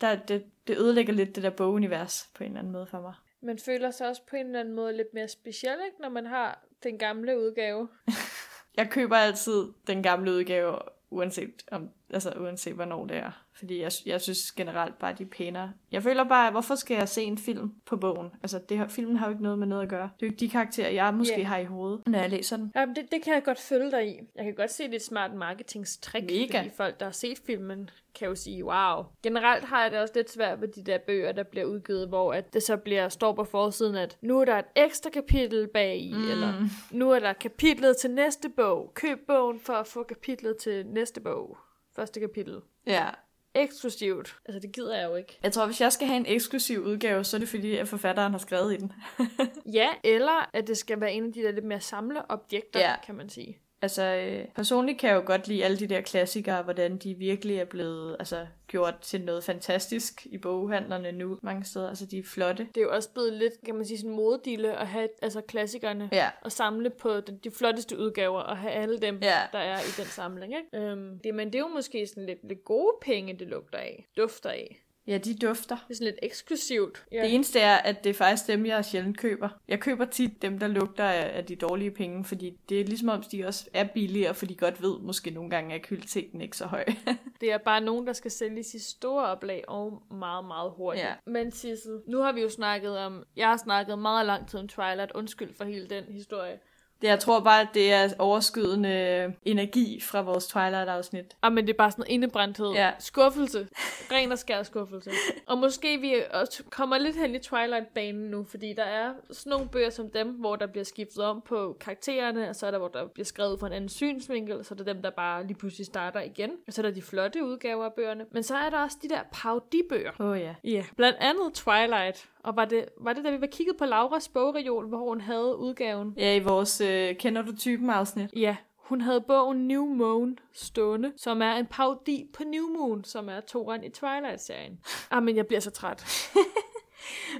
der, det, det ødelægger lidt det der bogunivers på en eller anden måde for mig. Man føler sig også på en eller anden måde lidt mere speciel, ikke? når man har Den gamle udgave. Jeg køber altid den gamle udgave, uanset, om, altså, uanset hvornår det er. Fordi jeg, jeg synes generelt bare, de er pænere. Jeg føler bare, hvorfor skal jeg se en film på bogen? Altså, det her, filmen har jo ikke noget med noget at gøre. Det er jo ikke de karakterer, jeg måske Ja. har i hovedet, når jeg læser den. Jamen, det, det kan jeg godt følge dig i. Jeg kan godt se, det er et smart marketingstrik, Mega. fordi folk, der har set filmen, kan jo sige, wow. Generelt har jeg det også lidt svært med de der bøger, der bliver udgivet, hvor at det så bliver, står på forsiden, at nu er der et ekstra kapitel bag i, mm. eller nu er der kapitlet til næste bog. Køb bogen for at få kapitlet til næste bog. Første kapitel. Ja. Eksklusivt. Altså, det gider jeg jo ikke. Jeg tror, hvis jeg skal have en eksklusiv udgave, så er det fordi, at forfatteren har skrevet i den. Ja, eller at det skal være en af de der lidt mere samleobjekter, Ja. kan man sige. Altså, øh, personligt kan jeg jo godt lide alle de der klassikere, hvordan de virkelig er blevet altså, gjort til noget fantastisk i boghandlerne nu mange steder. Altså, de er flotte. Det er jo også blevet lidt, kan man sige, sådan moddille at have altså klassikerne Ja. og samle på de, de flotteste udgaver og have alle dem, Ja. der er i den samling. Ikke? Øhm, det, men det er jo måske sådan lidt, lidt gode penge, det lugter af. Dufter af. Ja, de dufter. Det er sådan lidt eksklusivt. Ja. Det eneste er, at det er faktisk dem, jeg sjældent køber. Jeg køber tit dem, der lugter af, af de dårlige penge, fordi det er ligesom om, de også er billigere, for de godt ved måske nogle gange, at kvaliteten ikke så høj. Det er bare nogen, der skal sælges i store oplag og meget, meget hurtigt. Ja. Men Sissel, nu har vi jo snakket om, jeg har snakket meget lang tid om Twilight. Undskyld for hele den historie. Det, jeg tror bare, at det er overskydende energi fra vores Twilight-afsnit. Ah, men det er bare sådan indebrændthed. Ja. Skuffelse. Ren og skær skuffelse. Og måske vi også kommer lidt hen i Twilight-banen nu, fordi der er sådan nogle bøger som dem, hvor der bliver skiftet om på karaktererne, og så er der, hvor der bliver skrevet fra en anden synsvinkel, og så er der dem, der bare lige pludselig starter igen. Og så er der de flotte udgaver af bøgerne. Men så er der også de der parodibøger. Åh oh, ja. Ja, yeah. blandt andet Twilight. Og var det, var det da vi var kigget på Lauras bogreol, hvor hun havde udgaven? Ja, i vores øh, Kender du typen-afsnit. Ja, hun havde bogen New Moon stående, som er en parodi på New Moon, som er toeren i Twilight-serien. Ah, men jeg bliver så træt.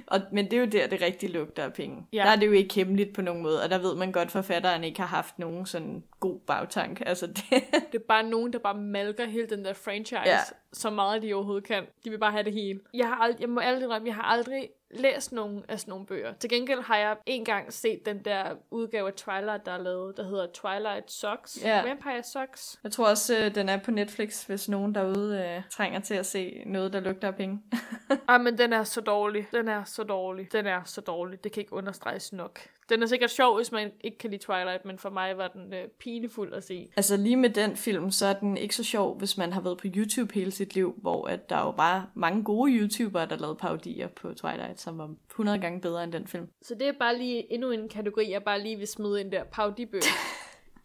Og, men det er jo der, det rigtig lugter af penge. Ja. Der er det jo ikke hemmeligt på nogen måde, og der ved man godt, at forfatteren ikke har haft nogen sådan god bagtank. Altså det, Det er bare nogen, der bare malker hele den der franchise, Ja. så meget de overhovedet kan. De vil bare have det hele. Jeg, har ald- jeg må aldrig jeg har aldrig læst nogen af sådan nogle bøger. Til gengæld har jeg engang set den der udgave af Twilight, der er lavet, der hedder Twilight Socks. Ja. Vampire Socks. jeg tror også, øh, den er på Netflix, hvis nogen derude øh, trænger til at se noget, der lugter af penge. Ah, men den er så dårlig. Den er så dårlig. Den er så dårlig. Det kan ikke understreges nok. Den er sikkert sjov, hvis man ikke kan lide Twilight, men for mig var den øh, pinefuld at se. Altså lige med den film, så er den ikke så sjov, hvis man har været på YouTube hele sit liv, hvor at der er jo bare mange gode YouTubere, der lavede parodier på Twilight, som var 100 gange bedre end den film. Så det er bare lige endnu en kategori, jeg bare lige vil smide ind der. Parodibøger.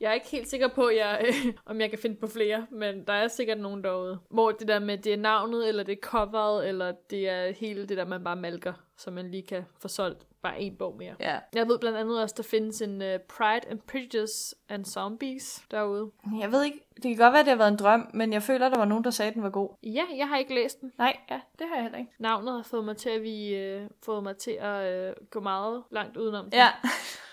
Jeg er ikke helt sikker på, jeg, øh, om jeg kan finde på flere, men der er sikkert nogen derude. Hvor det der med, det er navnet, eller det er coveret, eller det er hele det der, man bare malker, så man lige kan få solgt bare en bog mere. Ja. Jeg ved blandt andet også, der findes en uh, Pride and Prejudice and Zombies derude. Jeg ved ikke, det kan godt være, det har været en drøm, men jeg føler, der var nogen, der sagde, at den var god. Ja, jeg har ikke læst den. Nej, ja, det har jeg heller ikke. Navnet har fået mig til at, vi, øh, fået mig til at øh, gå meget langt udenom den. Ja,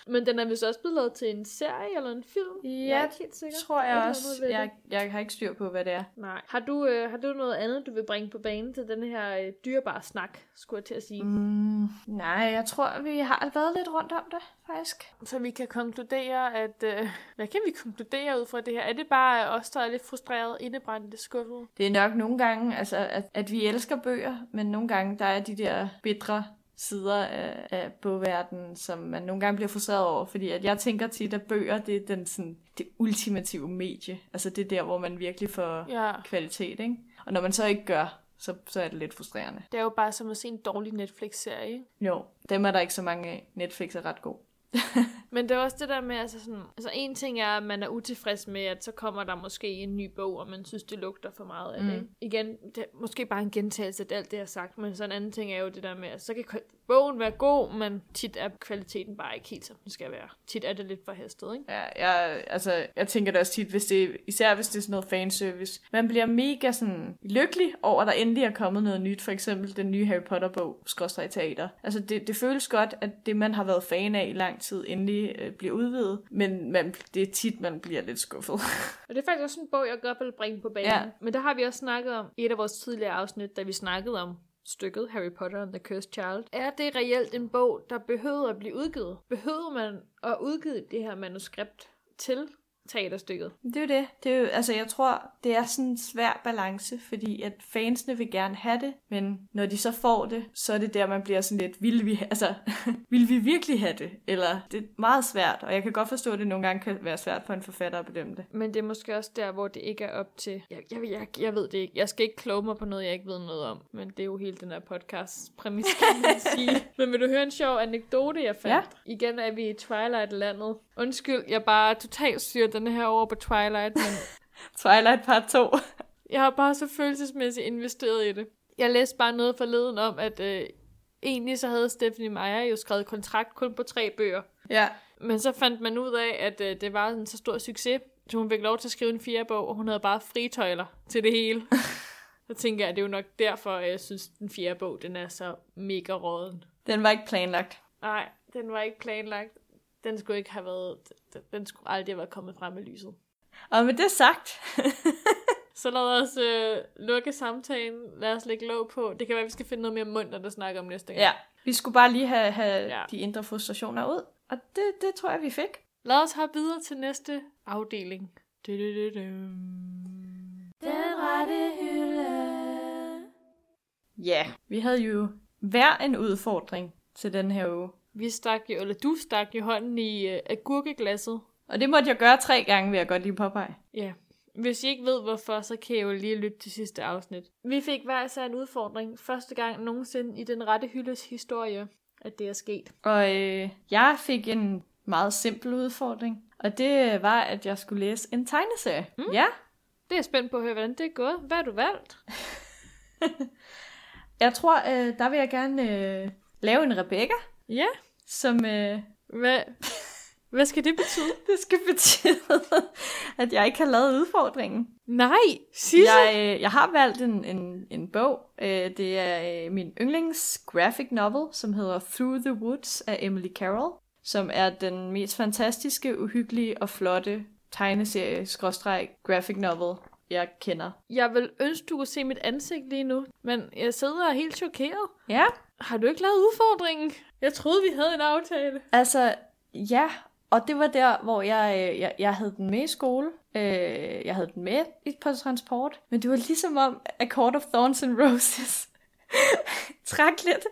Men den er vist også blevet lavet til en serie eller en film. jeg er ikke helt sikker. tror jeg eller også. Jeg, jeg har ikke styr på, hvad det er. Nej. Har du, øh, har du noget andet, du vil bringe på banen til den her øh, dyrebare snak, skulle jeg til at sige? Mm. Mm, nej, jeg tror, vi har været lidt rundt om det, faktisk. Så vi kan konkludere, at... Øh, hvad kan vi konkludere ud fra det her? Er det bare os, der er lidt frustreret, indebrændte, skuffet? Det er nok nogle gange, altså, at, at vi elsker bøger, men nogle gange, der er de der bitre sider af, af bogverdenen, som man nogle gange bliver frustreret over, fordi at jeg tænker tit, at bøger, det er den, sådan, det ultimative medie. Altså det er der, hvor man virkelig får Ja. kvalitet, ikke? Og når man så ikke gør, så, så er det lidt frustrerende. Det er jo bare som at se en dårlig Netflix-serie? Jo, dem er der ikke så mange af. Netflix er ret god. Men det er også det der med, altså sådan, altså en ting er, at man er utilfreds med, at så kommer der måske en ny bog, og man synes, det lugter for meget af det. Mm. Igen, det er måske bare en gentagelse af alt det, jeg har sagt, men så en anden ting er jo det der med, at så kan bogen være god, men tit er kvaliteten bare ikke helt, som den skal være. Tit er det lidt for hestet, ikke? Ja, jeg, altså, jeg tænker det også tit, hvis det, især hvis det er sådan noget fanservice. Man bliver mega sådan lykkelig over, at der endelig er kommet noget nyt. For eksempel den nye Harry Potter-bog, Skråstrej Teater. Altså, det, det føles godt, at det, man har været fan af i lang tid, endelig øh, bliver udvidet. Men man, det er tit, man bliver lidt skuffet. Og det er faktisk også en bog, jeg godt vil bringe på banen. Ja. Men der har vi også snakket om i et af vores tidligere afsnit, da vi snakkede om stykket Harry Potter and the Cursed Child. Er det reelt en bog, der behøver at blive udgivet? Behøver man at udgive det her manuskript til teaterstykket? Det er jo det. det er jo, altså, jeg tror, det er sådan en svær balance, fordi at fansene vil gerne have det, men når de så får det, så er det der, man bliver sådan lidt, vil vi, altså, vil vi virkelig have det? Eller det er meget svært, og jeg kan godt forstå, at det nogle gange kan være svært for en forfatter at bedømme det. Men det er måske også der, hvor det ikke er op til... Jeg, jeg, jeg, jeg ved det ikke. Jeg skal ikke kloge mig på noget, jeg ikke ved noget om. Men det er jo hele den her podcast præmis, kan man sige. Men vil du høre en sjov anekdote, jeg fandt? Ja. Igen er vi i Twilight-landet. Undskyld, jeg bare totalt styrer den her over på Twilight, men Twilight part 2. jeg har bare så følelsesmæssigt investeret i det. Jeg læste bare noget forleden om, at øh, egentlig så havde Stephanie Meyer jo skrevet kontrakt kun på tre bøger. ja. Men så fandt man ud af, at øh, det var en så stor succes, så hun fik lov til at skrive en fjerde bog, og hun havde bare fritøjler til det hele. så tænker jeg, at det er jo nok derfor, at jeg synes, at den fjerde bog, den er så mega råden. Den var ikke planlagt. Nej, den var ikke planlagt. Den skulle ikke have været, den, skulle aldrig have været kommet frem i lyset. Og med det sagt, Så lad os øh, lukke samtalen. Lad os lægge låg på. Det kan være, at vi skal finde noget mere mundt at snakke om næste gang. ja, vi skulle bare lige have, have Ja. de indre frustrationer ud. Og det, det tror jeg, vi fik. Lad os hoppe videre til næste afdeling. Du-du-du-du. Den rette hylde. Ja, vi havde jo hver en udfordring til den her uge. Vi stak jo, eller du stak jo hånden i øh, agurkeglasset. Og det måtte jeg gøre tre gange, vil jeg godt lige påpege. Ja. Hvis I ikke ved hvorfor, så kan I jo lige lytte til sidste afsnit. Vi fik hver især en udfordring. Første gang nogensinde i den rette hyldes historie, at det er sket. Og øh, jeg fik en meget simpel udfordring. Og det var, at jeg skulle læse en tegneserie. Mm. Ja, Det er jeg spændt på at høre, hvordan det er gået. Hvad har du valgt? jeg tror, øh, der vil jeg gerne øh, lave en Rebecca, Ja. Som... Øh, Hvad, hvad skal det betyde? det skal betyde, at jeg ikke har lavet udfordringen. Nej, Sisse. Jeg, øh, jeg har valgt en, en, en bog. Øh, det er øh, min yndlings graphic novel, som hedder Through the Woods af Emily Carroll, som er den mest fantastiske, uhyggelige og flotte tegneserie graphic novel, jeg kender. Jeg vil ønske, du kunne se mit ansigt lige nu, men jeg sidder er helt chokeret. Ja, Har du ikke lavet udfordringen? Jeg troede, vi havde en aftale. altså, ja. Og det var der, hvor jeg, øh, jeg, jeg havde den med i skole. Øh, jeg havde den med i- på transport. Men det var ligesom om A Court of Thorns and Roses trak lidt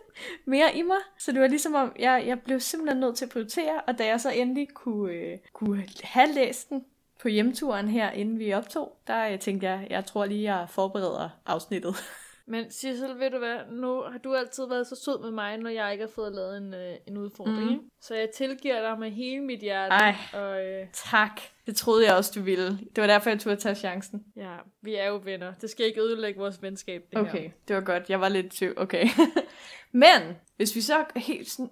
mere i mig. Så det var ligesom om, jeg, jeg blev simpelthen nødt til at prioritere. Og da jeg så endelig kunne, øh, kunne have læst den på hjemturen her, inden vi optog, der øh, tænkte jeg, jeg tror lige, jeg forbereder afsnittet. Men Sissel, ved du hvad? Nu har du altid været så sød med mig, når jeg ikke har fået lavet en, øh, en udfordring. Mm. Så jeg tilgiver dig med hele mit hjerte. Ej. Og øh, tak. Det troede jeg også, du ville. Det var derfor, jeg turde tage chancen. ja, vi er jo venner. Det skal ikke ødelægge vores venskab, det her. Okay, det var godt. Jeg var lidt tvivl. Okay. Men, hvis vi så helt sådan,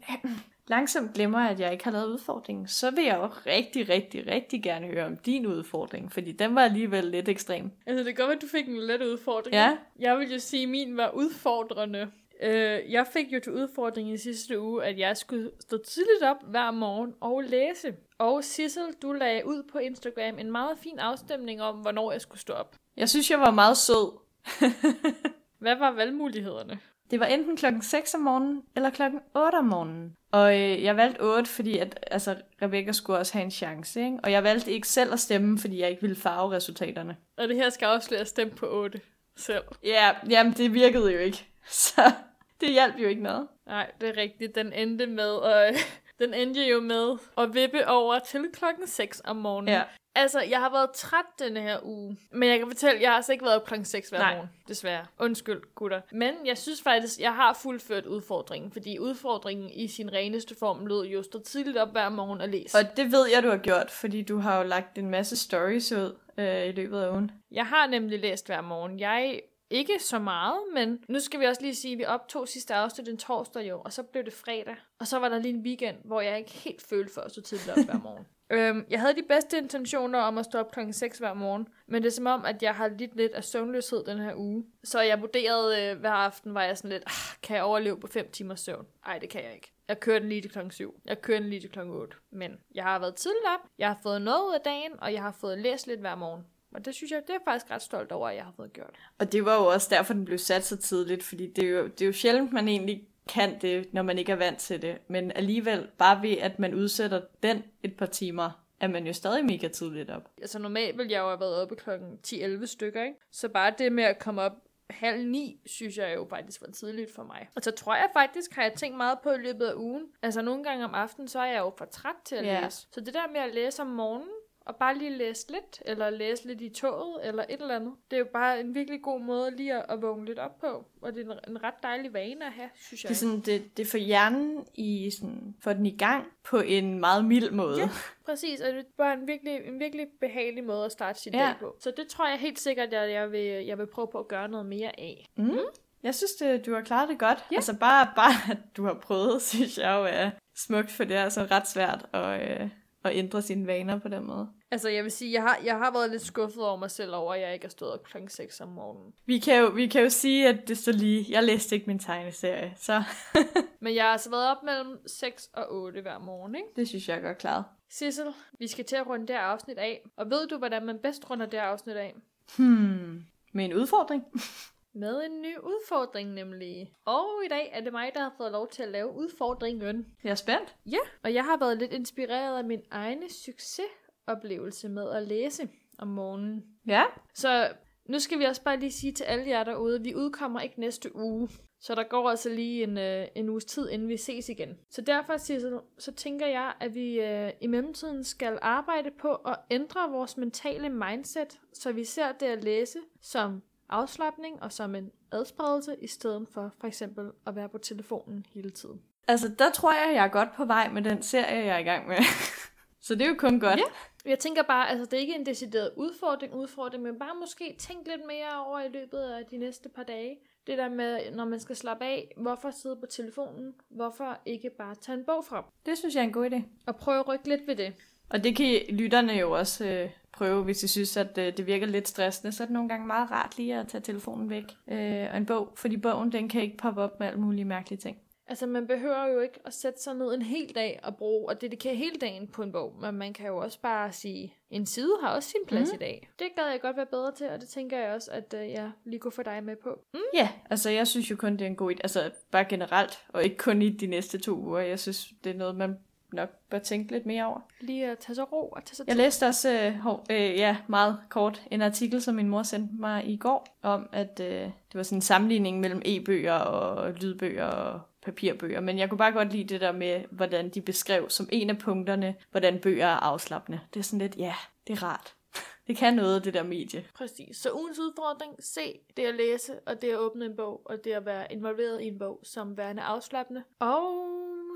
langsomt glemmer, at jeg ikke har lavet udfordringen, så vil jeg jo rigtig, rigtig, rigtig gerne høre om din udfordring, fordi den var alligevel lidt ekstrem. Altså, det kan godt at du fik en let udfordring. Ja. Jeg vil jo sige, at min var udfordrende. Øh, jeg fik jo til udfordring i sidste uge, at jeg skulle stå tidligt op hver morgen og læse. Og Sissel, du lagde ud på Instagram en meget fin afstemning om, hvornår jeg skulle stå op. Jeg synes, jeg var meget sød. Hvad var valgmulighederne? Det var enten klokken 6 om morgenen, eller klokken 8 om morgenen. Og øh, jeg valgte 8, fordi at, altså, Rebecca skulle også have en chance. Ikke? Og jeg valgte ikke selv at stemme, fordi jeg ikke ville farve resultaterne. Og det her skal afsløre, at jeg stemte på 8 selv. Ja, jamen det virkede jo ikke. Så det hjalp jo ikke noget. Nej, det er rigtigt. Den endte med, og den endte jo med at vippe over til klokken 6 om morgenen. Ja. Altså, jeg har været træt denne her uge. Men jeg kan fortælle, jeg har altså ikke været op klokken 6 hver Nej. morgen. Desværre. Undskyld, gutter. Men jeg synes faktisk, jeg har fuldført udfordringen. Fordi udfordringen i sin reneste form lød jo stå tidligt op hver morgen og læse. Og det ved jeg, du har gjort, fordi du har jo lagt en masse stories ud øh, i løbet af ugen. Jeg har nemlig læst hver morgen. Jeg ikke så meget, men nu skal vi også lige sige, at vi optog sidste afsnit den torsdag jo, og så blev det fredag. Og så var der lige en weekend, hvor jeg ikke helt følte for at stå tidligt op hver morgen. øhm, jeg havde de bedste intentioner om at stå op klokken 6 hver morgen, men det er som om, at jeg har lidt lidt af søvnløshed den her uge. Så jeg vurderede øh, hver aften, var jeg sådan lidt, ah, kan jeg overleve på 5 timers søvn? Nej, det kan jeg ikke. Jeg kører den lige til klokken 7. Jeg kører den lige til klokken 8. Men jeg har været tidligt op, jeg har fået noget ud af dagen, og jeg har fået læst lidt hver morgen. Og det synes jeg, det er jeg faktisk ret stolt over, at jeg har fået gjort. Og det var jo også derfor, den blev sat så tidligt, fordi det er jo, det er jo sjældent, man egentlig kan det, når man ikke er vant til det. Men alligevel, bare ved at man udsætter den et par timer, er man jo stadig mega tidligt op. Altså normalt ville jeg jo have været oppe klokken 10-11 stykker, ikke? Så bare det med at komme op halv ni, synes jeg jo faktisk var tidligt for mig. Og så tror jeg faktisk, har jeg tænkt meget på i løbet af ugen. Altså nogle gange om aftenen, så er jeg jo for træt til at Ja. læse. Så det der med at læse om morgenen, og bare lige læse lidt, eller læse lidt i toget, eller et eller andet. Det er jo bare en virkelig god måde lige at, at vågne lidt op på. Og det er en, en ret dejlig vane at have, synes jeg. Det er, sådan, det, det får hjernen i sådan, får den i gang på en meget mild måde. Ja. Præcis, og det er bare en virkelig, en virkelig behagelig måde at starte sin Ja. dag på. Så det tror jeg helt sikkert, at jeg vil, jeg vil prøve på at gøre noget mere af. Mm. Jeg synes, det, du har klaret det godt. Ja. Altså bare, bare, at du har prøvet, synes jeg jo er smukt, for det er altså ret svært at, øh, at ændre sine vaner på den måde. Altså, jeg vil sige, jeg har, jeg har været lidt skuffet over mig selv over, at jeg ikke er stået op klokken 6 om morgenen. Vi kan, jo, vi kan jo sige, at det står lige... Jeg læste ikke min tegneserie, så Men jeg har altså været op mellem 6 og 8 hver morgen, ikke? det synes jeg er godt klaret. Sissel, vi skal til at runde det her afsnit af. Og ved du, hvordan man bedst runder det her afsnit af? Hmm, med en udfordring. Med en ny udfordring nemlig. Og i dag er det mig, der har fået lov til at lave udfordringen. Jeg er spændt. Ja, og jeg har været lidt inspireret af min egne succesoplevelse med at læse om morgenen. Ja. Så nu skal vi også bare lige sige til alle jer derude, vi udkommer ikke næste uge. Så der går altså lige en, øh, en uges tid, inden vi ses igen. Så derfor Sissel, så tænker jeg, at vi øh, i mellemtiden skal arbejde på at ændre vores mentale mindset, så vi ser det at læse som afslappning og som en adspredelse, i stedet for for eksempel at være på telefonen hele tiden. Altså, der tror jeg, jeg er godt på vej med den serie, jeg er i gang med. så det er jo kun godt. Ja. Jeg tænker bare, altså det er ikke en decideret udfordring, udfordring, men bare måske tænk lidt mere over i løbet af de næste par dage. Det der med, når man skal slappe af, hvorfor sidde på telefonen, hvorfor ikke bare tage en bog frem? Det synes jeg er en god idé. Og prøve at rykke lidt ved det. Og det kan lytterne jo også øh, prøve, hvis de synes, at øh, det virker lidt stressende. Så er det nogle gange meget rart lige at tage telefonen væk. Øh, og en bog, fordi bogen den kan ikke poppe op med alle mulige mærkelige ting. Altså man behøver jo ikke at sætte sig ned en hel dag og bruge og dedikere hele dagen på en bog, men man kan jo også bare sige, en side har også sin plads mm. i dag. Det gad jeg godt være bedre til, og det tænker jeg også, at øh, jeg lige kunne få dig med på. Mm. Ja, altså jeg synes jo kun, det er en god idé. Altså bare generelt, og ikke kun i de næste to uger. Jeg synes, det er noget, man nok bør tænke lidt mere over. Lige at tage sig ro og tage sig Jeg læste også øh, hov, øh, ja, meget kort en artikel, som min mor sendte mig i går, om at øh, det var sådan en sammenligning mellem e-bøger og lydbøger og papirbøger. Men jeg kunne bare godt lide det der med, hvordan de beskrev som en af punkterne, hvordan bøger er afslappende. Det er sådan lidt, ja, det er rart. Det kan noget, det der medie. Præcis. Så ugens udfordring, se det at læse, og det at åbne en bog, og det at være involveret i en bog som værende afslappende. Og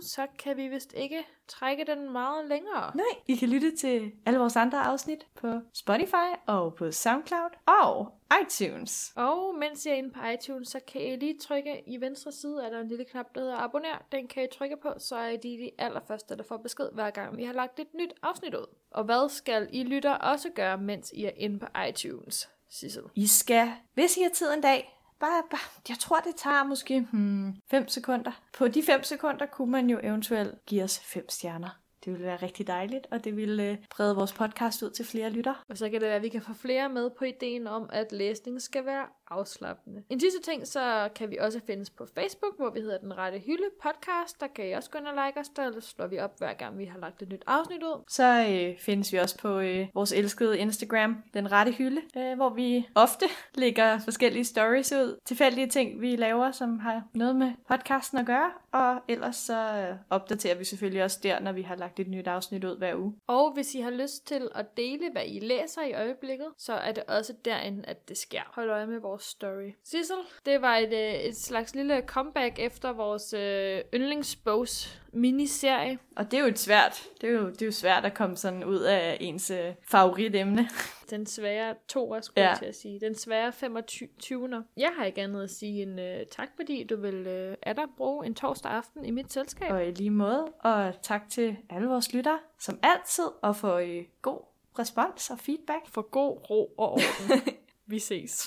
så kan vi vist ikke trække den meget længere. Nej, I kan lytte til alle vores andre afsnit på Spotify og på SoundCloud og iTunes. Og mens I er inde på iTunes, så kan I lige trykke i venstre side, er der en lille knap, der hedder abonner. Den kan I trykke på, så er I de allerførste, der får besked hver gang, vi har lagt et nyt afsnit ud. Og hvad skal I lytter også gøre, mens I er inde på iTunes, Sissel? I skal, hvis I har tid en dag, bare, bare jeg tror, det tager måske 5 hmm, sekunder. På de 5 sekunder kunne man jo eventuelt give os 5 stjerner. Det ville være rigtig dejligt, og det ville øh, brede vores podcast ud til flere lytter. Og så kan det være, at vi kan få flere med på ideen om, at læsning skal være afslappende. En sidste ting, så kan vi også findes på Facebook, hvor vi hedder Den Rette Hylde Podcast. Der kan I også gå ind og like os, der slår vi op hver gang, vi har lagt et nyt afsnit ud. Så øh, findes vi også på øh, vores elskede Instagram, Den Rette Hylde, øh, hvor vi ofte lægger forskellige stories ud. Tilfældige ting, vi laver, som har noget med podcasten at gøre. Og ellers så øh, opdaterer vi selvfølgelig også der, når vi har lagt et nyt afsnit ud hver uge. Og hvis I har lyst til at dele, hvad I læser i øjeblikket, så er det også derinde, at det sker. Hold øje med vores story. Sissel, det var et, øh, et slags lille comeback efter vores øh, yndlingsbogs miniserie. Og det er jo et svært, det er jo, det er jo svært at komme sådan ud af ens øh, favoritemne. Den svære to skulle ja. Til at sige. Den svære 25. Jeg har ikke andet at sige end uh, tak, fordi du vil uh, er der bruge en torsdag aften i mit selskab. Og i lige måde, og tak til alle vores lyttere, som altid, og for øh, god respons og feedback. For god ro og orden. Vi ses.